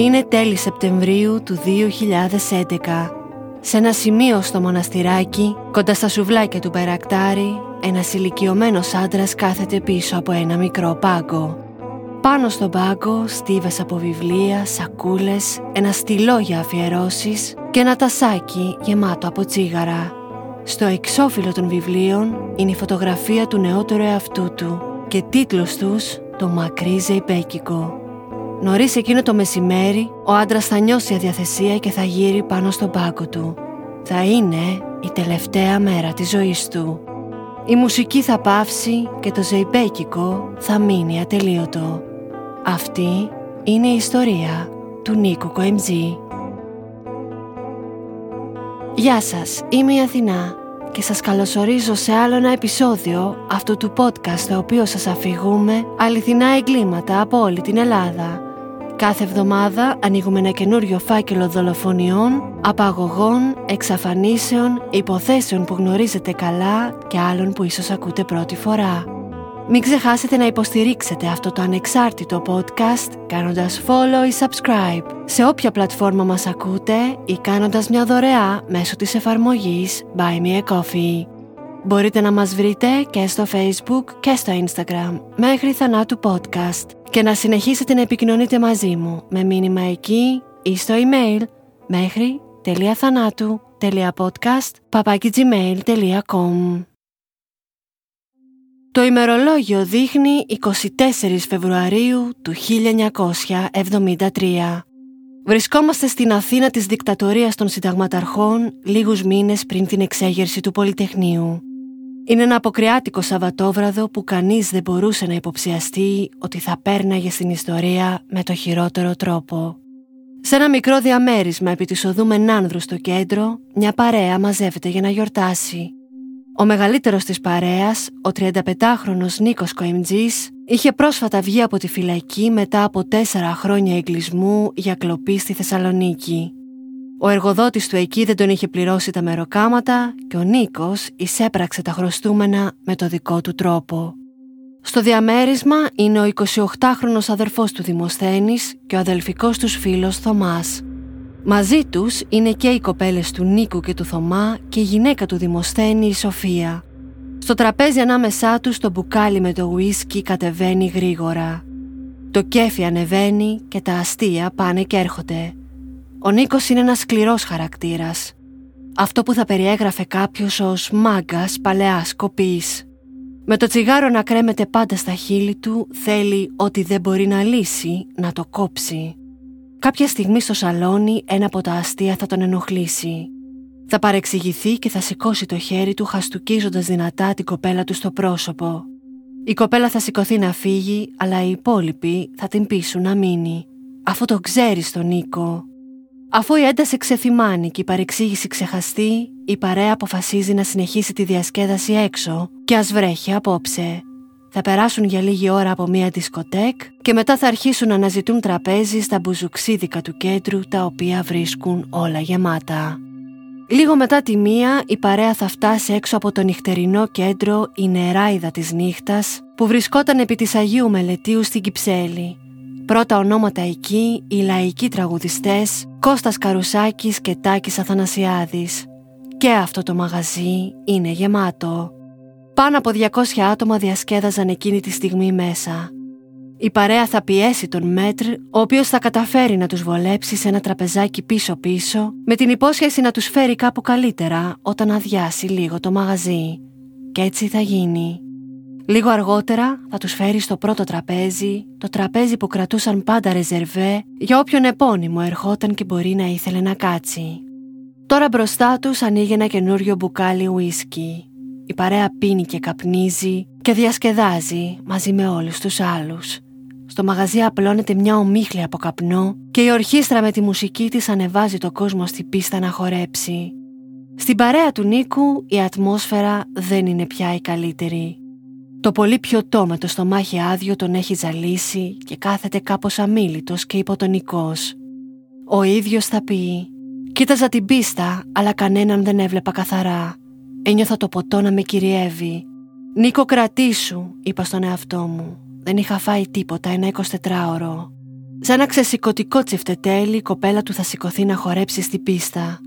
Είναι τέλη Σεπτεμβρίου του 2011. Σε ένα σημείο στο μοναστηράκι, κοντά στα σουβλάκια του Περακτάρη, ένας ηλικιωμένος άντρας κάθεται πίσω από ένα μικρό πάγκο. Πάνω στον πάγκο στίβες από βιβλία, σακούλες, ένα στυλό για αφιερώσεις και ένα τασάκι γεμάτο από τσίγαρα. Στο εξώφυλλο των βιβλίων είναι η φωτογραφία του νεότερου εαυτού του και τίτλος τους «Το μακρύ ζεϊπέκικο». Νωρίς εκείνο το μεσημέρι, ο άντρας θα νιώσει αδιαθεσία και θα γύρει πάνω στον πάγκο του. Θα είναι η τελευταία μέρα της ζωής του. Η μουσική θα πάυσει και το ζεϊπέκικο θα μείνει ατελείωτο. Αυτή είναι η ιστορία του Νίκου Κοεμτζή. Γεια σας, είμαι η Αθηνά και σας καλωσορίζω σε άλλο ένα επεισόδιο αυτού του podcast το οποίο σας αφηγούμε αληθινά εγκλήματα από όλη την Ελλάδα. Κάθε εβδομάδα ανοίγουμε ένα καινούριο φάκελο δολοφονιών, απαγωγών, εξαφανίσεων, υποθέσεων που γνωρίζετε καλά και άλλων που ίσως ακούτε πρώτη φορά. Μην ξεχάσετε να υποστηρίξετε αυτό το ανεξάρτητο podcast κάνοντας follow ή subscribe σε όποια πλατφόρμα μας ακούτε ή κάνοντας μια δωρεά μέσω της εφαρμογής Buy Me a Coffee. Μπορείτε να μας βρείτε και στο Facebook και στο Instagram μέχρι θανάτου podcast και να συνεχίσετε να επικοινωνείτε μαζί μου με μήνυμα εκεί ή στο email μέχρι papakigmail.com Το ημερολόγιο δείχνει 24 Φεβρουαρίου του 1973. Βρισκόμαστε στην Αθήνα της δικτατορίας των συνταγματαρχών λίγους μήνες πριν την εξέγερση του Πολυτεχνείου. Είναι ένα αποκριάτικο Σαββατόβραδο που κανείς δεν μπορούσε να υποψιαστεί ότι θα πέρναγε στην ιστορία με το χειρότερο τρόπο. Σε ένα μικρό διαμέρισμα επί της οδού Μενάνδρου στο κέντρο, μια παρέα μαζεύεται για να γιορτάσει. Ο μεγαλύτερος της παρέας, ο 35χρονος Νίκος Κοεμτζής, είχε πρόσφατα βγει από τη φυλακή μετά από τέσσερα χρόνια εγκλισμού για κλοπή στη Θεσσαλονίκη. Ο εργοδότης του εκεί δεν τον είχε πληρώσει τα μεροκάματα και ο Νίκος εισέπραξε τα χρωστούμενα με το δικό του τρόπο. Στο διαμέρισμα είναι ο 28χρονος αδερφός του Δημοσθένης και ο αδελφικός τους φίλος Θωμάς. Μαζί τους είναι και οι κοπέλες του Νίκου και του Θωμά και η γυναίκα του Δημοσθένη η Σοφία. Στο τραπέζι ανάμεσά τους το μπουκάλι με το ουίσκι κατεβαίνει γρήγορα. Το κέφι ανεβαίνει και τα αστεία πάνε και έρχονται. Ο Νίκος είναι ένας σκληρός χαρακτήρας. Αυτό που θα περιέγραφε κάποιος ως μάγκας παλαιάς κοπής. Με το τσιγάρο να κρέμεται πάντα στα χείλη του, θέλει ότι δεν μπορεί να λύσει, να το κόψει. Κάποια στιγμή στο σαλόνι ένα από τα αστεία θα τον ενοχλήσει. Θα παρεξηγηθεί και θα σηκώσει το χέρι του χαστουκίζοντας δυνατά την κοπέλα του στο πρόσωπο. Η κοπέλα θα σηκωθεί να φύγει, αλλά οι υπόλοιποι θα την πείσουν να μείνει. Αφού το ξέρεις τον Νίκο, Αφού η ένταση ξεθυμάνει και η παρεξήγηση ξεχαστεί, η παρέα αποφασίζει να συνεχίσει τη διασκέδαση έξω και ας βρέχει απόψε. Θα περάσουν για λίγη ώρα από μια δισκοτέκ και μετά θα αρχίσουν να αναζητούν τραπέζι στα μπουζουξίδικα του κέντρου τα οποία βρίσκουν όλα γεμάτα. Λίγο μετά τη μία η παρέα θα φτάσει έξω από το νυχτερινό κέντρο η νεράιδα της νύχτας που βρισκόταν επί της Αγίου Μελετίου στην Κυψέλη Πρώτα ονόματα εκεί οι λαϊκοί τραγουδιστές Κώστας Καρουσάκης και Τάκης Αθανασιάδης. Και αυτό το μαγαζί είναι γεμάτο. Πάνω από 200 άτομα διασκέδαζαν εκείνη τη στιγμή μέσα. Η παρέα θα πιέσει τον Μέτρ, ο οποίος θα καταφέρει να τους βολέψει σε ένα τραπεζάκι πίσω-πίσω, με την υπόσχεση να τους φέρει κάπου καλύτερα όταν αδειάσει λίγο το μαγαζί. Και έτσι θα γίνει. Λίγο αργότερα θα τους φέρει στο πρώτο τραπέζι, το τραπέζι που κρατούσαν πάντα ρεζερβέ για όποιον επώνυμο ερχόταν και μπορεί να ήθελε να κάτσει. Τώρα μπροστά τους ανοίγει ένα καινούριο μπουκάλι ουίσκι. Η παρέα πίνει και καπνίζει και διασκεδάζει μαζί με όλους τους άλλους. Στο μαγαζί απλώνεται μια ομίχλη από καπνό και η ορχήστρα με τη μουσική της ανεβάζει το κόσμο στη πίστα να χορέψει. Στην παρέα του Νίκου η ατμόσφαιρα δεν είναι πια η καλύτερη. Το πολύ πιωτό με το στομάχι άδειο τον έχει ζαλίσει και κάθεται κάπως αμήλυτος και υποτονικός. Ο ίδιος θα πει «Κοίταζα την πίστα, αλλά κανέναν δεν έβλεπα καθαρά. Ένιωθα το ποτό να με κυριεύει. Νίκο κρατήσου», είπα στον εαυτό μου. Δεν είχα φάει τίποτα ένα 24ωρο. Σαν ένα ξεσηκωτικό τσιφτετέλι, η κοπέλα του θα σηκωθεί να χορέψει στη πίστα.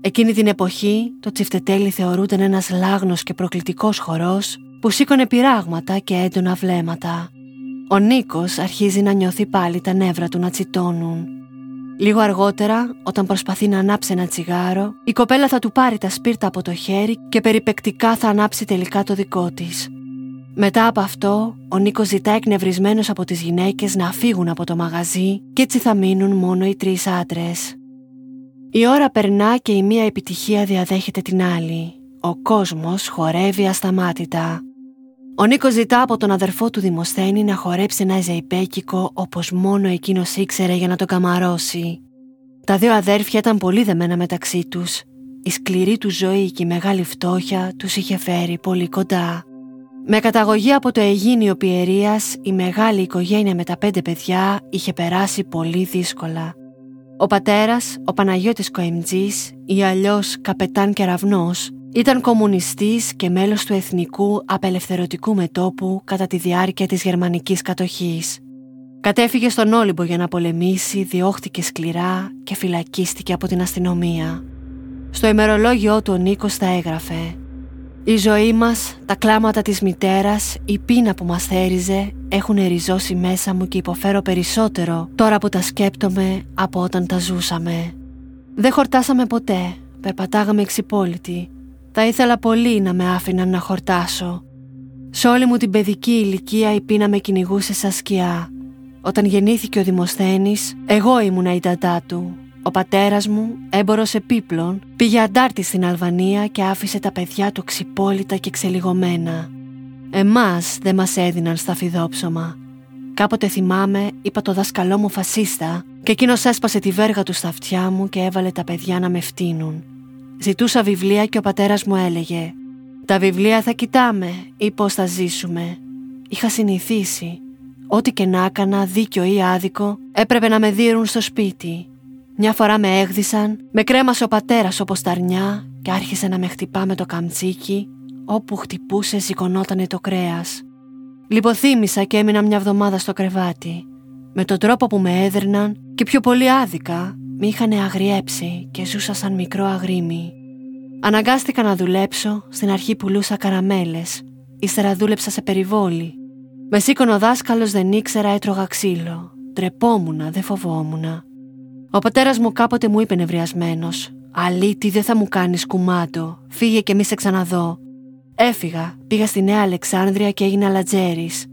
Εκείνη την εποχή, το τσιφτετέλι θεωρούταν ένας λάγνος και προκλητικός χορός που σήκωνε πειράγματα και έντονα βλέμματα. Ο Νίκος αρχίζει να νιώθει πάλι τα νεύρα του να τσιτώνουν. Λίγο αργότερα, όταν προσπαθεί να ανάψει ένα τσιγάρο, η κοπέλα θα του πάρει τα σπίρτα από το χέρι και περιπεκτικά θα ανάψει τελικά το δικό της. Μετά από αυτό, ο Νίκος ζητά εκνευρισμένος από τις γυναίκες να φύγουν από το μαγαζί και έτσι θα μείνουν μόνο οι τρεις άντρες. Η ώρα περνά και η μία επιτυχία διαδέχεται την άλλη. Ο κόσμος χορεύει ασταμάτητα. Ο Νίκος ζητά από τον αδερφό του Δημοσθένη να χορέψει ένα ζεϊπέκικο όπως μόνο εκείνος ήξερε για να το καμαρώσει. Τα δύο αδέρφια ήταν πολύ δεμένα μεταξύ τους. Η σκληρή του ζωή και η μεγάλη φτώχεια τους είχε φέρει πολύ κοντά. Με καταγωγή από το Αιγίνιο Πιερίας, η μεγάλη οικογένεια με τα πέντε παιδιά είχε περάσει πολύ δύσκολα. Ο πατέρας, ο Παναγιώτης Κοεμτζής ή αλλιώς Καπετάν Κεραυνός, ήταν κομμουνιστής και μέλος του Εθνικού Απελευθερωτικού Μετόπου κατά τη διάρκεια της γερμανικής κατοχής. Κατέφυγε στον Όλυμπο για να πολεμήσει, διώχτηκε σκληρά και φυλακίστηκε από την αστυνομία. Στο ημερολόγιο του ο Νίκος τα έγραφε «Η ζωή μας, τα κλάματα της μητέρας, η πείνα που μας θέριζε έχουν ριζώσει μέσα μου και υποφέρω περισσότερο τώρα που τα σκέπτομαι από όταν τα ζούσαμε. Δεν χορτάσαμε ποτέ, περπατάγαμε εξυπόλυτοι θα ήθελα πολύ να με άφηναν να χορτάσω. Σε όλη μου την παιδική ηλικία η πείνα με κυνηγούσε σαν σκιά. Όταν γεννήθηκε ο Δημοσθένης, εγώ ήμουνα η τατά του. Ο πατέρας μου, έμπορος επίπλων, πήγε αντάρτη στην Αλβανία και άφησε τα παιδιά του ξυπόλυτα και ξελιγωμένα. Εμάς δεν μας έδιναν στα φιδόψωμα. Κάποτε θυμάμαι, είπα το δάσκαλό μου φασίστα και εκείνος έσπασε τη βέργα του στα αυτιά μου και έβαλε τα παιδιά να με φτύνουν. Ζητούσα βιβλία και ο πατέρας μου έλεγε «Τα βιβλία θα κοιτάμε ή πώς θα ζήσουμε». Είχα συνηθίσει. Ό,τι και να έκανα, δίκιο ή άδικο, έπρεπε να με δίρουν στο σπίτι. Μια φορά με έγδισαν, με κρέμασε ο πατέρας όπως τα αρνιά και άρχισε να με χτυπά με το καμτσίκι, όπου χτυπούσε σηκωνότανε το κρέας. Λιποθύμησα και έμεινα μια εβδομάδα στο κρεβάτι. Με τον τρόπο που με έδρυναν και πιο πολύ άδικα, με είχαν αγριέψει και ζούσα σαν μικρό αγρίμι. Αναγκάστηκα να δουλέψω, στην αρχή πουλούσα καραμέλες, ύστερα δούλεψα σε περιβόλι. Με σήκωνε ο δάσκαλος δεν ήξερα έτρωγα ξύλο. Τρεπόμουνα, δεν φοβόμουνα. Ο πατέρας μου κάποτε μου είπε νευριασμένος. Αλήτη δεν θα μου κάνεις κουμάντο, φύγε και μη σε ξαναδώ. Έφυγα, πήγα στη Νέα Αλεξάνδρεια και έγινα λατζέρης.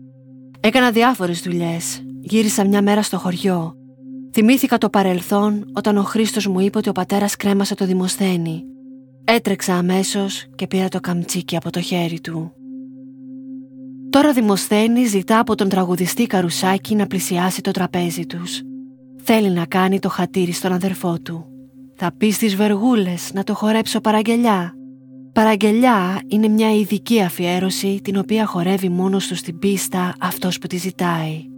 Έκανα διάφορες δουλειές. Γύρισα μια μέρα στο χωριό. Θυμήθηκα το παρελθόν όταν ο Χρήστος μου είπε ότι ο πατέρας κρέμασε το δημοσθένη. Έτρεξα αμέσως και πήρα το καμτσίκι από το χέρι του. Τώρα Δημοσθένη ζητά από τον τραγουδιστή Καρουσάκη να πλησιάσει το τραπέζι τους. Θέλει να κάνει το χατήρι στον αδερφό του. Θα πεις στις βεργούλες να το χορέψω παραγγελιά. Παραγγελιά είναι μια ειδική αφιέρωση την οποία χορεύει μόνος του στην πίστα αυτός που τη ζητάει.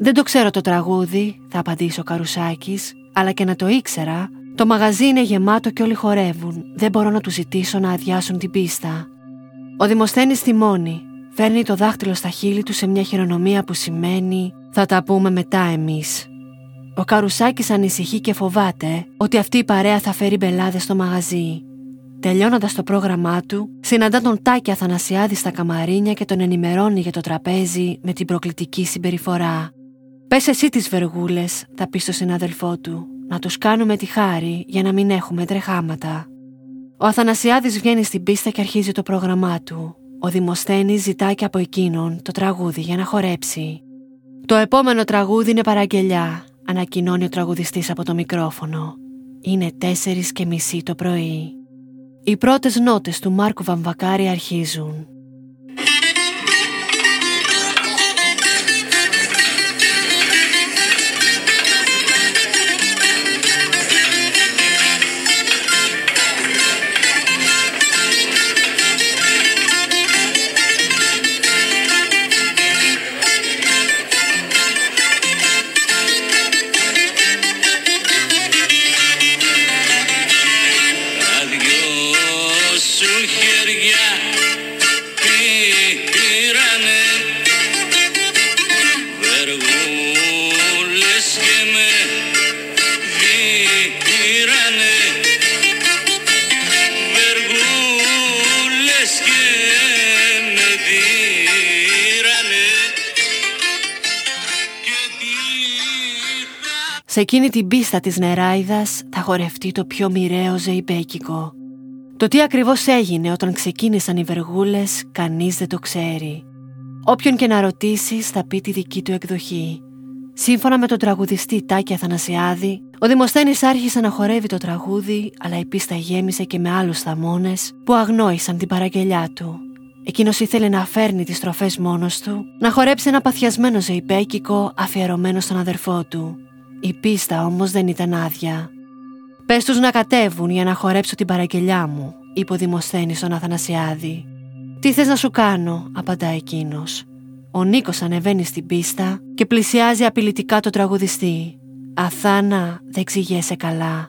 Δεν το ξέρω το τραγούδι, θα απαντήσει ο Καρουσάκης, αλλά και να το ήξερα, το μαγαζί είναι γεμάτο και όλοι χορεύουν. Δεν μπορώ να τους ζητήσω να αδειάσουν την πίστα. Ο Δημοσθένης θυμώνει. Φέρνει το δάχτυλο στα χείλη του σε μια χειρονομία που σημαίνει «Θα τα πούμε μετά εμείς». Ο Καρουσάκης ανησυχεί και φοβάται ότι αυτή η παρέα θα φέρει μπελάδες στο μαγαζί. Τελειώνοντας το πρόγραμμά του, συναντά τον Τάκη Αθανασιάδη στα καμαρίνια και τον ενημερώνει για το τραπέζι με την προκλητική συμπεριφορά. Πες εσύ τις βεργούλες, θα πεις στο συναδελφό του, να τους κάνουμε τη χάρη για να μην έχουμε τρεχάματα. Ο Αθανασιάδης βγαίνει στην πίστα και αρχίζει το πρόγραμμά του. Ο Δημοσθένης ζητάει και από εκείνον το τραγούδι για να χορέψει. Το επόμενο τραγούδι είναι παραγγελιά, ανακοινώνει ο τραγουδιστής από το μικρόφωνο. Είναι τέσσερις και μισή το πρωί. Οι πρώτες νότες του Μάρκου Βαμβακάρη αρχίζουν. Σε εκείνη την πίστα της νεράιδας θα χορευτεί το πιο μοιραίο ζεϊμπέκικο. Το τι ακριβώς έγινε όταν ξεκίνησαν οι βεργούλες κανείς δεν το ξέρει. Όποιον και να ρωτήσεις θα πει τη δική του εκδοχή. Σύμφωνα με τον τραγουδιστή Τάκη Αθανασιάδη, ο Δημοσθένης άρχισε να χορεύει το τραγούδι, αλλά η πίστα γέμισε και με άλλους θαμώνες που αγνόησαν την παραγγελιά του. Εκείνος ήθελε να φέρνει τις στροφές μόνος του, να χορέψει ένα παθιασμένο ζεϊπέκικο αφιερωμένο στον αδερφό του. Η πίστα όμως δεν ήταν άδεια. Πες τους να κατέβουν για να χορέψω την παραγγελιά μου, είπε ο Δημοσθένης στον Αθανασιάδη. Τι θες να σου κάνω, απαντά εκείνος. Ο Νίκος ανεβαίνει στην πίστα και πλησιάζει απειλητικά το τραγουδιστή. Αθάνα, δεν ξηγέσαι καλά.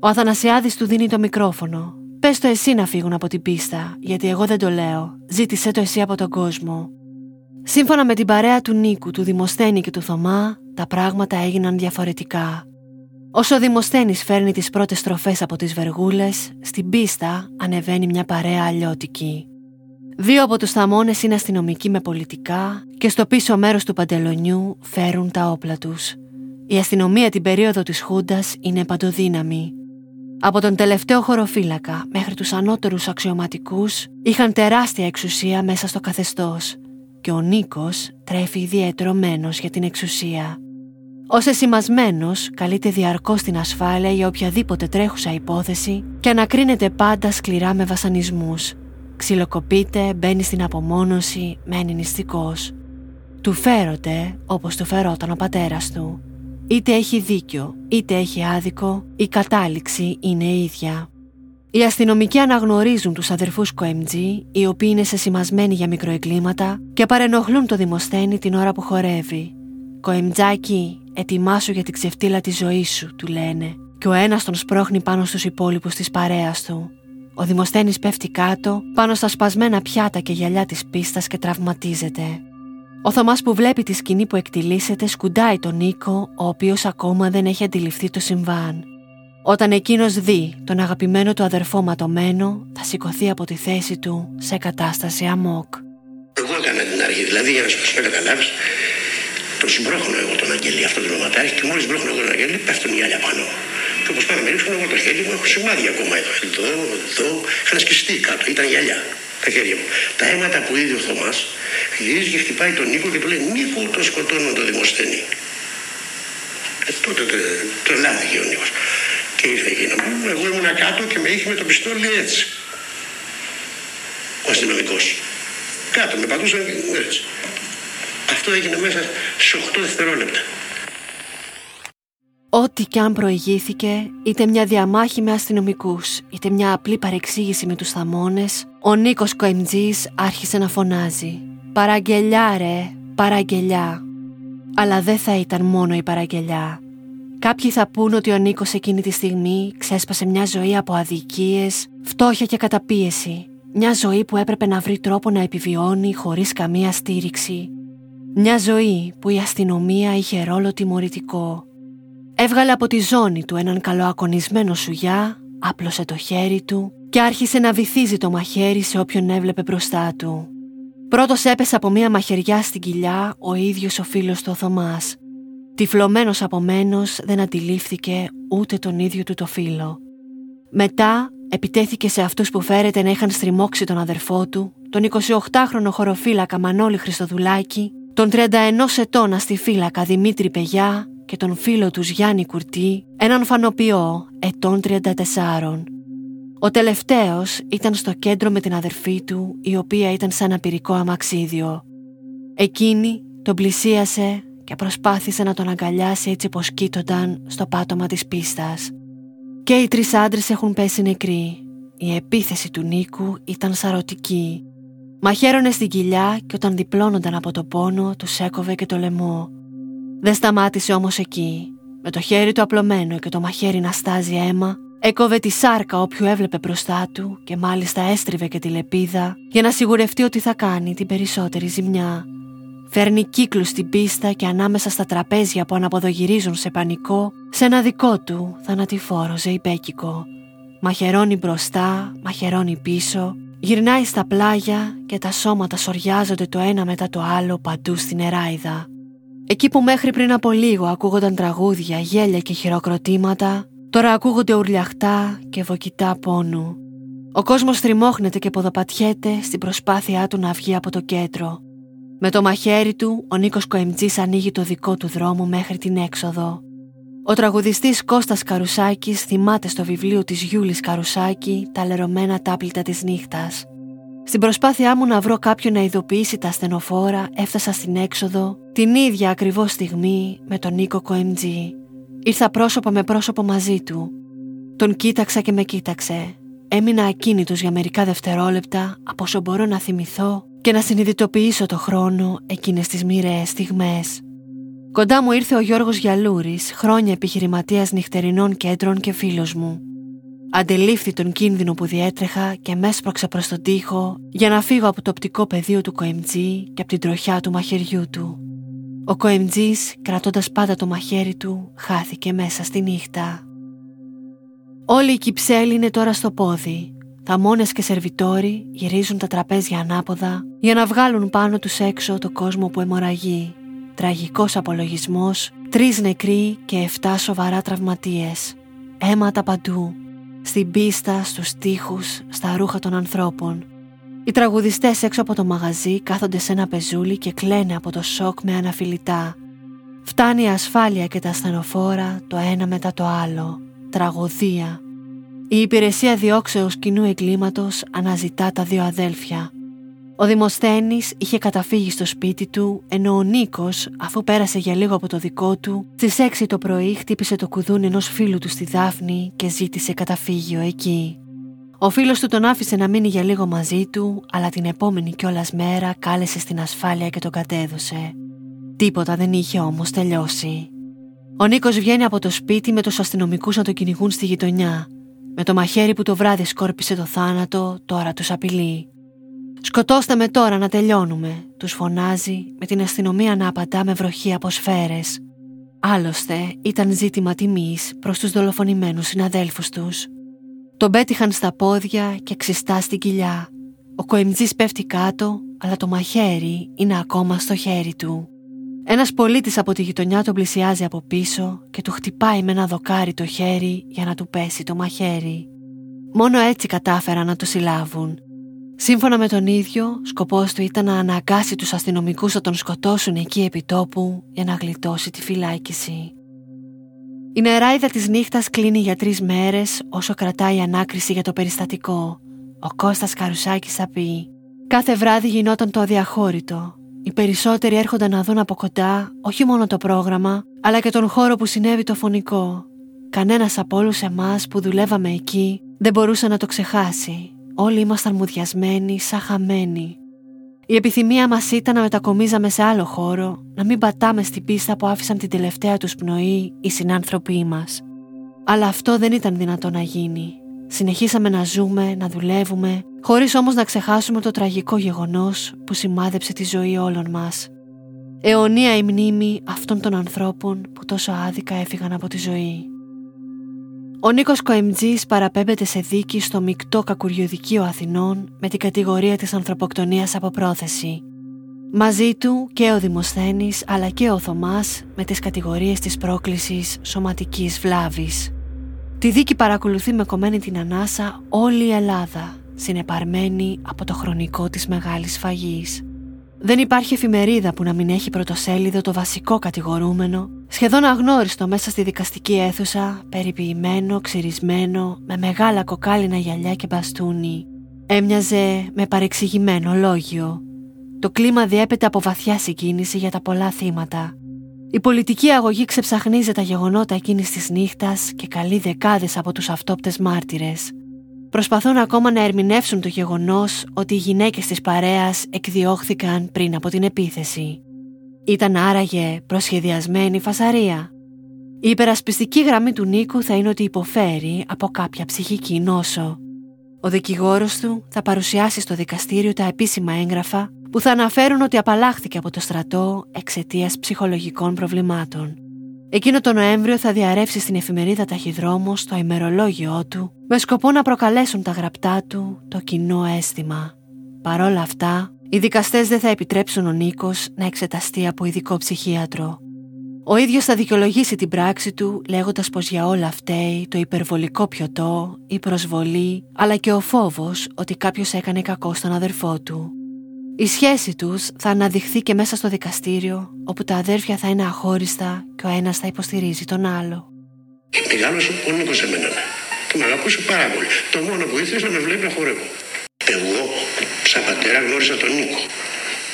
Ο Αθανασιάδης του δίνει το μικρόφωνο. Πες το εσύ να φύγουν από την πίστα, γιατί εγώ δεν το λέω. Ζήτησε το εσύ από τον κόσμο. Σύμφωνα με την παρέα του Νίκου, του Δημοσθένη και του Θωμά, τα πράγματα έγιναν διαφορετικά. Όσο ο Δημοσθένης φέρνει τις πρώτες στροφές από τις βεργούλες, στην πίστα ανεβαίνει μια παρέα αλλιώτικη. Δύο από τους θαμώνες είναι αστυνομικοί με πολιτικά και στο πίσω μέρος του παντελονιού φέρουν τα όπλα τους. Η αστυνομία την περίοδο της Χούντας είναι παντοδύναμη. Από τον τελευταίο χωροφύλακα μέχρι τους ανώτερους αξιωματικούς είχαν τεράστια εξουσία μέσα στο καθεστώς και ο Νίκος τρέφει ιδιαιτρωμένος για την εξουσία. Ως εσημασμένος καλείται διαρκώς την ασφάλεια για οποιαδήποτε τρέχουσα υπόθεση και ανακρίνεται πάντα σκληρά με βασανισμούς. Ξυλοκοπείται, μπαίνει στην απομόνωση, μένει νηστικός. Του φέρονται όπως του φερόταν ο πατέρας του. Είτε έχει δίκιο, είτε έχει άδικο, η κατάληξη είναι ίδια. Οι αστυνομικοί αναγνωρίζουν τους αδερφούς Κοεμτζή, οι οποίοι είναι σεσημασμένοι για μικροεγκλήματα και παρενοχλούν το δημοσθένη την ώρα που χορεύει. «Κοεμτζάκι, ετοιμάσου για την ξεφτύλα της ζωής σου», του λένε, και ο ένας τον σπρώχνει πάνω στους υπόλοιπους της παρέας του. Ο δημοσθένης πέφτει κάτω, πάνω στα σπασμένα πιάτα και γυαλιά της πίστας και τραυματίζεται. Ο Θωμάς που βλέπει τη σκηνή που εκτιλήσεται σκουντάει τον Νίκο, ο οποίος ακόμα δεν έχει αντιληφθεί το συμβάν. Όταν εκείνος δει τον αγαπημένο του αδερφό ματωμένο, θα σηκωθεί από τη θέση του σε κατάσταση αμόκ. Εγώ έκανα την αρχή, δηλαδή για να σου το καταλάβει, το συμπρόχνω εγώ τον Αγγέλη, αυτό το νοματάρι, και μόλις μπρόχνω εγώ τον Αγγέλη, πέφτουν οι άλλοι πάνω. Και όπως πάνε να με ρίξουν, εγώ το χέρι μου έχω σημάδια ακόμα εδώ. Εδώ, εδώ, είχαν σκιστεί κάτω, ήταν γυαλιά τα χέρια μου. Τα αίματα που είδε ο Θωμάς γυρίζει και χτυπάει τον Νίκο και του λέει Νίκο τον σκοτώνω το δημοσθένη. Ε, τότε τρελάθηκε ο Νίκος. Και ήρθε εκείνο μου. Εγώ ήμουν κάτω και με είχε με το πιστόλι έτσι. Ο αστυνομικός. Κάτω με πατούσαν έτσι. Αυτό έγινε μέσα σε 8 δευτερόλεπτα. Ό,τι κι αν προηγήθηκε, είτε μια διαμάχη με αστυνομικούς, είτε μια απλή παρεξήγηση με τους θαμώνες, ο Νίκος Κοεμτζής άρχισε να φωνάζει «Παραγγελιά ρε, παραγγελιά». Αλλά δεν θα ήταν μόνο η παραγγελιά. Κάποιοι θα πούν ότι ο Νίκος εκείνη τη στιγμή ξέσπασε μια ζωή από αδικίες, φτώχεια και καταπίεση. Μια ζωή που έπρεπε να βρει τρόπο να επιβιώνει χωρίς καμία στήριξη. Μια ζωή που η αστυνομία είχε ρόλο τιμωρητικό Έβγαλε από τη ζώνη του έναν καλοακονισμένο σουγιά, άπλωσε το χέρι του και άρχισε να βυθίζει το μαχαίρι σε όποιον έβλεπε μπροστά του. Πρώτος έπεσε από μία μαχαιριά στην κοιλιά ο ίδιος ο φίλος του ο Θωμάς. Τυφλωμένος απομένος δεν αντιλήφθηκε ούτε τον ίδιο του το φίλο. Μετά επιτέθηκε σε αυτούς που φέρεται να είχαν στριμώξει τον αδερφό του, τον 28χρονο χωροφύλακα Μανώλη Χριστοδουλάκη, τον 31 ετώνα στη φύλακα Δημήτρη Πεγιά και τον φίλο τους Γιάννη Κουρτή, έναν φανοποιό ετών 34. Ο τελευταίος ήταν στο κέντρο με την αδερφή του, η οποία ήταν σαν απειρικό αμαξίδιο. Εκείνη τον πλησίασε και προσπάθησε να τον αγκαλιάσει έτσι πως κοίτονταν στο πάτωμα της πίστας. Και οι τρεις άντρες έχουν πέσει νεκροί. Η επίθεση του Νίκου ήταν σαρωτική. Μαχαίρωνε στην κοιλιά και όταν διπλώνονταν από το πόνο τους έκοβε και το λαιμό. Δεν σταμάτησε όμως εκεί. Με το χέρι του απλωμένο και το μαχαίρι να στάζει αίμα, έκοβε τη σάρκα όποιου έβλεπε μπροστά του και μάλιστα έστριβε και τη λεπίδα για να σιγουρευτεί ότι θα κάνει την περισσότερη ζημιά. Φέρνει κύκλους στην πίστα και ανάμεσα στα τραπέζια που αναποδογυρίζουν σε πανικό, σε ένα δικό του θανατηφόρο ζεϊπέκικο. Μαχαιρώνει μπροστά, μαχαιρώνει πίσω, γυρνάει στα πλάγια και τα σώματα σοριάζονται το ένα μετά το άλλο παντού στην εράιδα. Εκεί που μέχρι πριν από λίγο ακούγονταν τραγούδια, γέλια και χειροκροτήματα, τώρα ακούγονται ουρλιαχτά και βοκιτά πόνου. Ο κόσμος τριμώχνεται και ποδοπατιέται στην προσπάθειά του να βγει από το κέντρο. Με το μαχαίρι του, ο Νίκος Κοεμτζής ανοίγει το δικό του δρόμο μέχρι την έξοδο. Ο τραγουδιστής Κώστας Καρουσάκης θυμάται στο βιβλίο της Γιούλης Καρουσάκη τα λερωμένα τάπλητα της νύχτας. Στην προσπάθειά μου να βρω κάποιον να ειδοποιήσει τα στενοφόρα, έφτασα στην έξοδο την ίδια ακριβώς στιγμή με τον Νίκο Κοεμτζή. Ήρθα πρόσωπο με πρόσωπο μαζί του. Τον κοίταξα και με κοίταξε. Έμεινα ακίνητος για μερικά δευτερόλεπτα από όσο μπορώ να θυμηθώ και να συνειδητοποιήσω το χρόνο εκείνες τις μοιραίες στιγμές. Κοντά μου ήρθε ο Γιώργος Γιαλούρης, χρόνια επιχειρηματίας νυχτερινών κέντρων και φίλος μου. Αντελήφθη τον κίνδυνο που διέτρεχα και με έσπρωξε προς τον τοίχο για να φύγω από το οπτικό πεδίο του Κοεμτζή και από την τροχιά του μαχαιριού του. Ο Κοεμτζής, κρατώντας πάντα το μαχαίρι του, χάθηκε μέσα στη νύχτα. Όλοι οι κυψέλοι είναι τώρα στο πόδι. Τα μόνες και σερβιτόροι γυρίζουν τα τραπέζια ανάποδα για να βγάλουν πάνω τους έξω το κόσμο που αιμορραγεί. Τραγικός απολογισμός, τρεις νεκροί και εφτά σοβαρά τραυματίες. Αίματα παντού, στην πίστα, στους τοίχους, στα ρούχα των ανθρώπων. Οι τραγουδιστές έξω από το μαγαζί κάθονται σε ένα πεζούλι και κλαίνε από το σοκ με αναφιλητά. Φτάνει η ασφάλεια και τα ασθενοφόρα το ένα μετά το άλλο. Τραγωδία. Η υπηρεσία διώξεως κοινού εγκλήματος αναζητά τα δύο αδέλφια. Ο Δημοσθένης είχε καταφύγει στο σπίτι του, ενώ ο Νίκος, αφού πέρασε για λίγο από το δικό του, στις 6 το πρωί χτύπησε το κουδούνι ενός φίλου του στη Δάφνη και ζήτησε καταφύγιο εκεί. Ο φίλος του τον άφησε να μείνει για λίγο μαζί του, αλλά την επόμενη κιόλας μέρα κάλεσε στην ασφάλεια και τον κατέδωσε. Τίποτα δεν είχε όμως τελειώσει. Ο Νίκος βγαίνει από το σπίτι με τους αστυνομικούς να τον κυνηγούν στη γειτονιά. Με το μαχαίρι που το βράδυ σκόρπισε το θάνατο, τώρα τους απειλεί. «Σκοτώστε με τώρα να τελειώνουμε», τους φωνάζει με την αστυνομία να απαντά με βροχή από σφαίρες. Άλλωστε ήταν ζήτημα τιμής προς τους δολοφονημένους συναδέλφους τους. Τον πέτυχαν στα πόδια και ξιστά στην κοιλιά. Ο Κοεμτζής πέφτει κάτω, αλλά το μαχαίρι είναι ακόμα στο χέρι του. Ένας πολίτης από τη γειτονιά τον πλησιάζει από πίσω και του χτυπάει με ένα δοκάρι το χέρι για να του πέσει το μαχαίρι. Μόνο έτσι κατάφεραν να το συλλάβουν. Σύμφωνα με τον ίδιο, σκοπός του ήταν να αναγκάσει τους αστυνομικούς να τον σκοτώσουν εκεί επί τόπου για να γλιτώσει τη φυλάκιση. Η νεράιδα της νύχτας κλείνει για τρεις μέρες όσο κρατάει η ανάκριση για το περιστατικό. Ο Κώστας Καρουσάκης θα πει «Κάθε βράδυ γινόταν το αδιαχώρητο. Οι περισσότεροι έρχονταν να δουν από κοντά όχι μόνο το πρόγραμμα, αλλά και τον χώρο που συνέβη το φωνικό. Κανένας από όλους εμάς που δουλεύαμε εκεί δεν μπορούσε να το ξεχάσει. Όλοι ήμασταν μουδιασμένοι, σαν χαμένοι. Η επιθυμία μας ήταν να μετακομίζαμε σε άλλο χώρο, να μην πατάμε στην πίστα που άφησαν την τελευταία τους πνοή οι συνάνθρωποι μας. Αλλά αυτό δεν ήταν δυνατό να γίνει. Συνεχίσαμε να ζούμε, να δουλεύουμε, χωρίς όμως να ξεχάσουμε το τραγικό γεγονός που σημάδεψε τη ζωή όλων μας. Αιωνία η μνήμη αυτών των ανθρώπων που τόσο άδικα έφυγαν από τη ζωή. Ο Νίκος Κοεμτζής παραπέμπεται σε δίκη στο μεικτό κακουριοδικείο Αθηνών με την κατηγορία της ανθρωποκτονίας από πρόθεση. Μαζί του και ο Δημοσθένης αλλά και ο Θωμάς με τις κατηγορίες της πρόκλησης σωματικής βλάβης. Τη δίκη παρακολουθεί με κομμένη την ανάσα όλη η Ελλάδα, συνεπαρμένη από το χρονικό της μεγάλης φαγής. Δεν υπάρχει εφημερίδα που να μην έχει πρωτοσέλιδο το βασικό κατηγορούμενο, σχεδόν αγνώριστο μέσα στη δικαστική αίθουσα, περιποιημένο, ξυρισμένο, με μεγάλα κοκάλινα γυαλιά και μπαστούνι. Έμοιαζε με παρεξηγημένο λόγιο. Το κλίμα διέπεται από βαθιά συγκίνηση για τα πολλά θύματα. Η πολιτική αγωγή ξεψαχνίζει τα γεγονότα εκείνης της νύχτας και καλεί δεκάδες από τους αυτόπτες μάρτυρες. Προσπαθούν ακόμα να ερμηνεύσουν το γεγονός ότι οι γυναίκες της παρέας εκδιώχθηκαν πριν από την επίθεση. Ήταν άραγε προσχεδιασμένη φασαρία. Η υπερασπιστική γραμμή του Νίκου θα είναι ότι υποφέρει από κάποια ψυχική νόσο. Ο δικηγόρος του θα παρουσιάσει στο δικαστήριο τα επίσημα έγγραφα που θα αναφέρουν ότι απαλλάχθηκε από το στρατό εξαιτίας ψυχολογικών προβλημάτων. Εκείνο το Νοέμβριο θα διαρρεύσει στην εφημερίδα Ταχυδρόμος το ημερολόγιο του με σκοπό να προκαλέσουν τα γραπτά του το κοινό αίσθημα. Παρόλα αυτά, Οι δικαστές δεν θα επιτρέψουν ο Νίκος να εξεταστεί από ειδικό ψυχίατρο. Ο ίδιος θα δικαιολογήσει την πράξη του λέγοντας πως για όλα φταίει το υπερβολικό πιωτό, η προσβολή αλλά και ο φόβος ότι κάποιος έκανε κακό στον αδερφό του. Η σχέση τους θα αναδειχθεί και μέσα στο δικαστήριο όπου τα αδέρφια θα είναι αχώριστα και ο ένας θα υποστηρίζει τον άλλο. Μεγάλωσε ο Νίκος σε μένα. Τον αγαπούσε πάρα πολύ. Το μόνο που ήθελες να με βλέπει να χορεύω. Εγώ, σαν πατέρα, γνώρισα τον Νίκο.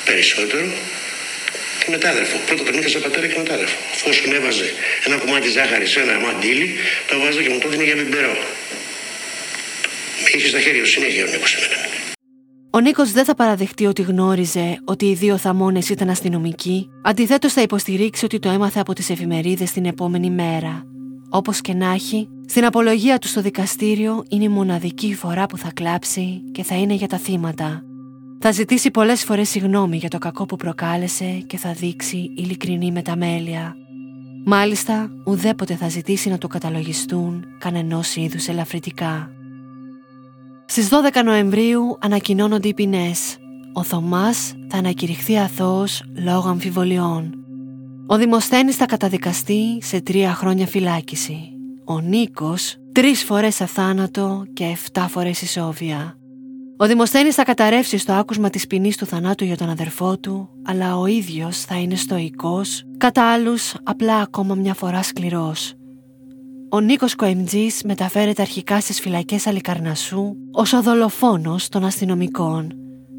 Περισσότερο και μετάδερφο. Πρώτα τον είχα σαν πατέρα και μετάδερφο. Εφόσον έβαζε ένα κομμάτι ζάχαρη σε ένα μαντίλι, το βάζα και μου το έδινε για μπιμπερό. Με είχε στα χέρια του συνέχεια ο Νίκος εμένα. Ο Νίκος δεν θα παραδεχτεί ότι γνώριζε ότι οι δύο θαμώνες ήταν αστυνομικοί. Αντιθέτως, θα υποστηρίξει ότι το έμαθε από τις εφημερίδες την επόμενη μέρα. Όπως και να έχει, στην απολογία του στο δικαστήριο είναι η μοναδική φορά που θα κλάψει και θα είναι για τα θύματα. Θα ζητήσει πολλές φορές συγνώμη για το κακό που προκάλεσε και θα δείξει ειλικρινή μεταμέλεια. Μάλιστα, ουδέποτε θα ζητήσει να το καταλογιστούν κανενός είδους ελαφρυτικά. Στις 12 Νοεμβρίου ανακοινώνονται οι ποινές. Ο Θωμάς θα ανακηρυχθεί αθώος λόγω αμφιβολιών. Ο Δημοσθένης θα καταδικαστεί σε τρία χρόνια φυλάκιση. Ο Νίκος τρεις φορές αθάνατο και εφτά φορές ισόβια. Ο Δημοσθένης θα καταρρεύσει στο άκουσμα της ποινής του θανάτου για τον αδερφό του, αλλά ο ίδιος θα είναι στοικός, κατά άλλους απλά ακόμα μια φορά σκληρός. Ο Νίκος Κοεμτζής μεταφέρεται αρχικά στις φυλακές Αλικαρνασού ως ο δολοφόνος των αστυνομικών.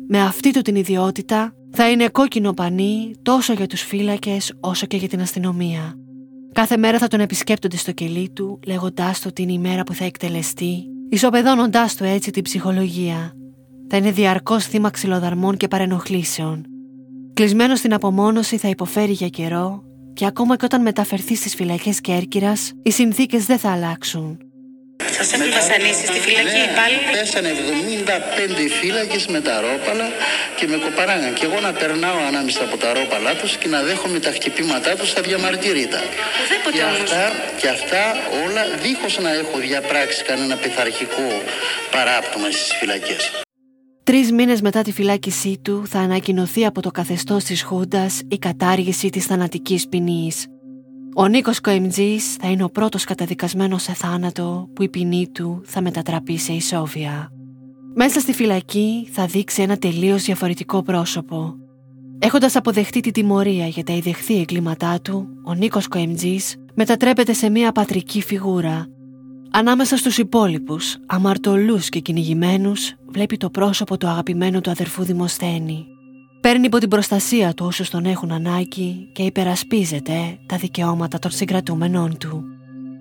Με αυτή του την ιδιότητα θα είναι κόκκινο πανί τόσο για τους φύλακες όσο και για την αστυνομία. Κάθε μέρα θα τον επισκέπτονται στο κελί του λέγοντάς του την ημέρα που θα εκτελεστεί, ισοπεδώνοντάς του έτσι την ψυχολογία θα είναι διαρκώς θύμα ξυλοδαρμών και παρενοχλήσεων. Κλεισμένος στην απομόνωση θα υποφέρει για καιρό και ακόμα και όταν μεταφερθείς στις φυλακές Κέρκυρας, οι συνθήκες δεν θα αλλάξουν. Σα έχουν βασανίσει στη φυλακή ναι, πάλι. Πέσανε 75 φύλακες με τα ρόπαλα και με κοπαράγαν. Και εγώ να περνάω ανάμεσα από τα ρόπαλά τους και να δέχομαι τα χτυπήματά τους στα διαμαρτυρήτα. Και αυτά, και αυτά όλα δίχως να έχω διαπράξει κανένα πειθαρχικό παράπτωμα στις φυλακές. Τρεις μήνες μετά τη φυλάκισή του θα ανακοινωθεί από το καθεστώς της Χούντας η κατάργηση της θανατικής ποινής. Ο Νίκος Κοεμτζή θα είναι ο πρώτος καταδικασμένος σε θάνατο που η ποινή του θα μετατραπεί σε ισόβια. Μέσα στη φυλακή θα δείξει ένα τελείως διαφορετικό πρόσωπο. Έχοντας αποδεχτεί τη τιμωρία για τα ιδεχθή εγκλήματά του, ο Νίκος Κοεμτζή μετατρέπεται σε μια πατρική φιγούρα Ανάμεσα στους υπόλοιπους, αμαρτωλούς και κυνηγημένους, βλέπει το πρόσωπο του αγαπημένου του αδερφού Δημοσθένη. Παίρνει υπό την προστασία του όσους τον έχουν ανάγκη και υπερασπίζεται τα δικαιώματα των συγκρατούμενών του.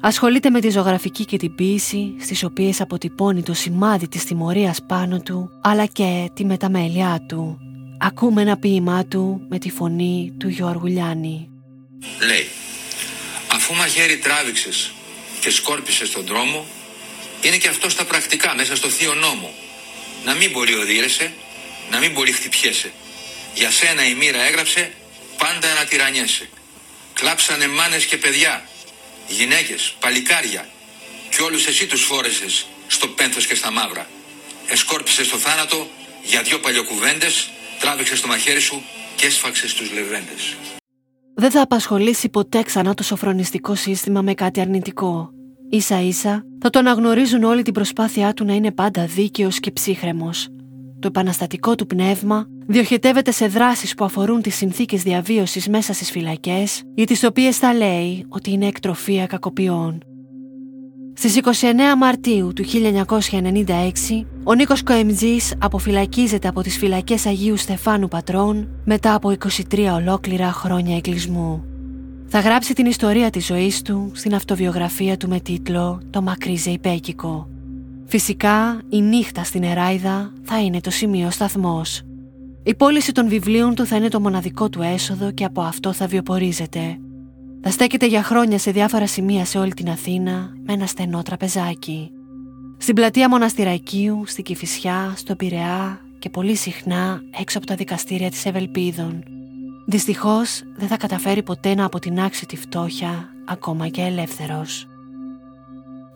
Ασχολείται με τη ζωγραφική και την ποίηση, στις οποίες αποτυπώνει το σημάδι της τιμωρίας πάνω του, αλλά και τη μεταμέλειά του. Ακούμε ένα ποίημά του με τη φωνή του Γιώργου Λιάννη. Λέει, αφού μαχαίρι τράβηξες και σκόρπισε στον δρόμο, είναι και αυτό στα πρακτικά, μέσα στο θείο νόμο. Να μην πολύ οδύρεσαι, να μην πολύ χτυπιέσαι. Για σένα η μοίρα έγραψε πάντα να τυραννιέσαι. Κλάψανε μάνες και παιδιά, γυναίκες, παλικάρια και όλους εσύ τους φόρεσες στο πένθος και στα μαύρα. Εσκόρπισες το θάνατο για δυο παλιοκουβέντες, τράβηξες το μαχαίρι σου και έσφαξες τους λεβέντες. Δεν θα απασχολήσει ποτέ ξανά το σοφρονιστικό σύστημα με κάτι αρνητικό. Ίσα ίσα θα το αναγνωρίζουν όλη την προσπάθειά του να είναι πάντα δίκαιος και ψύχρεμος. Το επαναστατικό του πνεύμα διοχετεύεται σε δράσεις που αφορούν τις συνθήκες διαβίωσης μέσα στις φυλακές, για τις οποίες θα λέει ότι είναι εκτροφία κακοποιών. Στις 29 Μαρτίου του 1996, ο Νίκος Κοεμτζής αποφυλακίζεται από τις φυλακές Αγίου Στεφάνου Πατρών μετά από 23 ολόκληρα χρόνια εγκλισμού. Θα γράψει την ιστορία της ζωής του στην αυτοβιογραφία του με τίτλο «Το μακρύ ζεϊπέκικο». Φυσικά, η νύχτα στην Εράιδα θα είναι το σημείο σταθμός. Η πώληση των βιβλίων του θα είναι το μοναδικό του έσοδο και από αυτό θα βιοπορίζεται. Θα στέκεται για χρόνια σε διάφορα σημεία σε όλη την Αθήνα με ένα στενό τραπεζάκι. Στην πλατεία Μοναστηρακίου, στην Κηφισιά, στο Πειραιά και πολύ συχνά έξω από τα δικαστήρια της Ευελπίδων. Δυστυχώς δεν θα καταφέρει ποτέ να αποτινάξει τη φτώχεια ακόμα και ελεύθερος.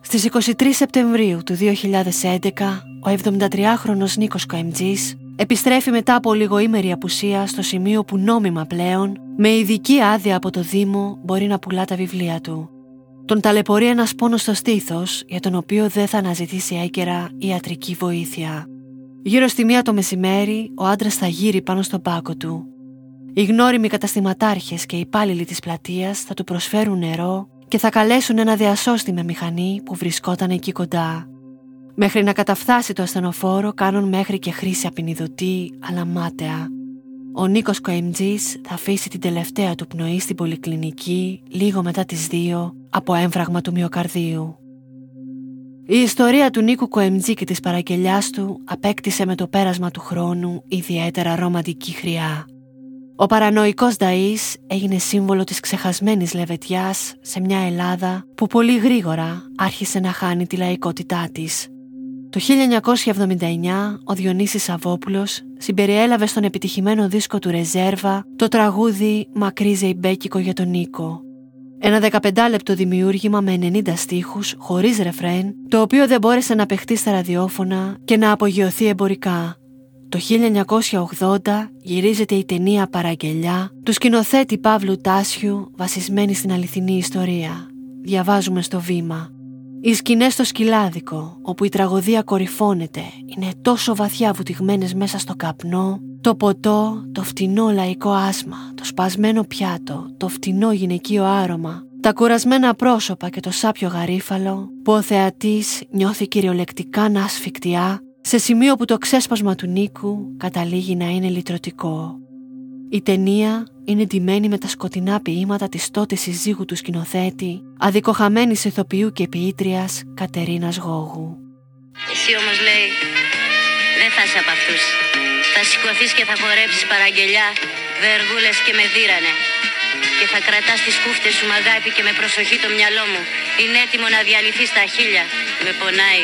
Στις 23 Σεπτεμβρίου του 2011, ο 73χρονος Νίκος Κοεμτζής επιστρέφει μετά από λιγοήμερη απουσία στο σημείο που νόμιμα πλέον, με ειδική άδεια από το Δήμο, μπορεί να πουλά τα βιβλία του. Τον ταλαιπωρεί ένας πόνος στο στήθος, για τον οποίο δεν θα αναζητήσει έγκαιρα ιατρική βοήθεια. Γύρω στη μία το μεσημέρι, ο άντρας θα γύρει πάνω στον πάκο του. Οι γνώριμοι καταστηματάρχες και οι υπάλληλοι της πλατείας θα του προσφέρουν νερό και θα καλέσουν ένα διασώστη με μηχανή που βρισκόταν εκεί κοντά. Μέχρι να καταφθάσει το ασθενοφόρο κάνουν μέχρι και χρήση απεινιδωτή αλλά μάταια. Ο Νίκος Κοεμτζής θα αφήσει την τελευταία του πνοή στην πολυκλινική λίγο μετά τις δύο από έμφραγμα του μυοκαρδίου. Η ιστορία του Νίκου Κοεμτζή και της παραγγελιάς του απέκτησε με το πέρασμα του χρόνου ιδιαίτερα ρομαντική χρειά. Ο παρανοϊκός Νταΐς έγινε σύμβολο της ξεχασμένης λεβετιάς σε μια Ελλάδα που πολύ γρήγορα άρχισε να χάνει τη λαϊκότητά της. Το 1979 ο Διονύσης Σαββόπουλος συμπεριέλαβε στον επιτυχημένο δίσκο του Ρεζέρβα το τραγούδι «Μακρύ Ζεϊμπέκικο για τον Νίκο». Ένα 15 λεπτό δημιούργημα με 90 στίχους, χωρίς ρεφρέν, το οποίο δεν μπόρεσε να παιχτεί στα ραδιόφωνα και να απογειωθεί εμπορικά. Το 1980 γυρίζεται η ταινία «Παραγγελιά» του σκηνοθέτη Παύλου Τάσιου βασισμένη στην αληθινή ιστορία. Διαβάζουμε στο βήμα. Οι σκηνές στο σκυλάδικο, όπου η τραγωδία κορυφώνεται, είναι τόσο βαθιά βουτυγμένες μέσα στο καπνό, το ποτό, το φτηνό λαϊκό άσμα, το σπασμένο πιάτο, το φτηνό γυναικείο άρωμα, τα κουρασμένα πρόσωπα και το σάπιο γαρίφαλο, που ο θεατής νιώθει κυριολεκτικά να ασφικτιά, σε σημείο που το ξέσπασμα του Νίκου καταλήγει να είναι λυτρωτικό. Η ταινία είναι ντυμένη με τα σκοτεινά ποίηματα της τότε συζύγου του σκηνοθέτη, αδικοχαμένης ηθοποιού και ποιήτριας Κατερίνας Γόγου. Εσύ όμως λέει, δεν θα είσαι από αυτούς. Θα σηκωθείς και θα χορέψεις παραγγελιά, βεργούλες και με δίρανε. Και θα κρατάς τις κούφτες σου μαγάπη και με προσοχή το μυαλό μου. Είναι έτοιμο να διαλυθείς στα χίλια. Με πονάει.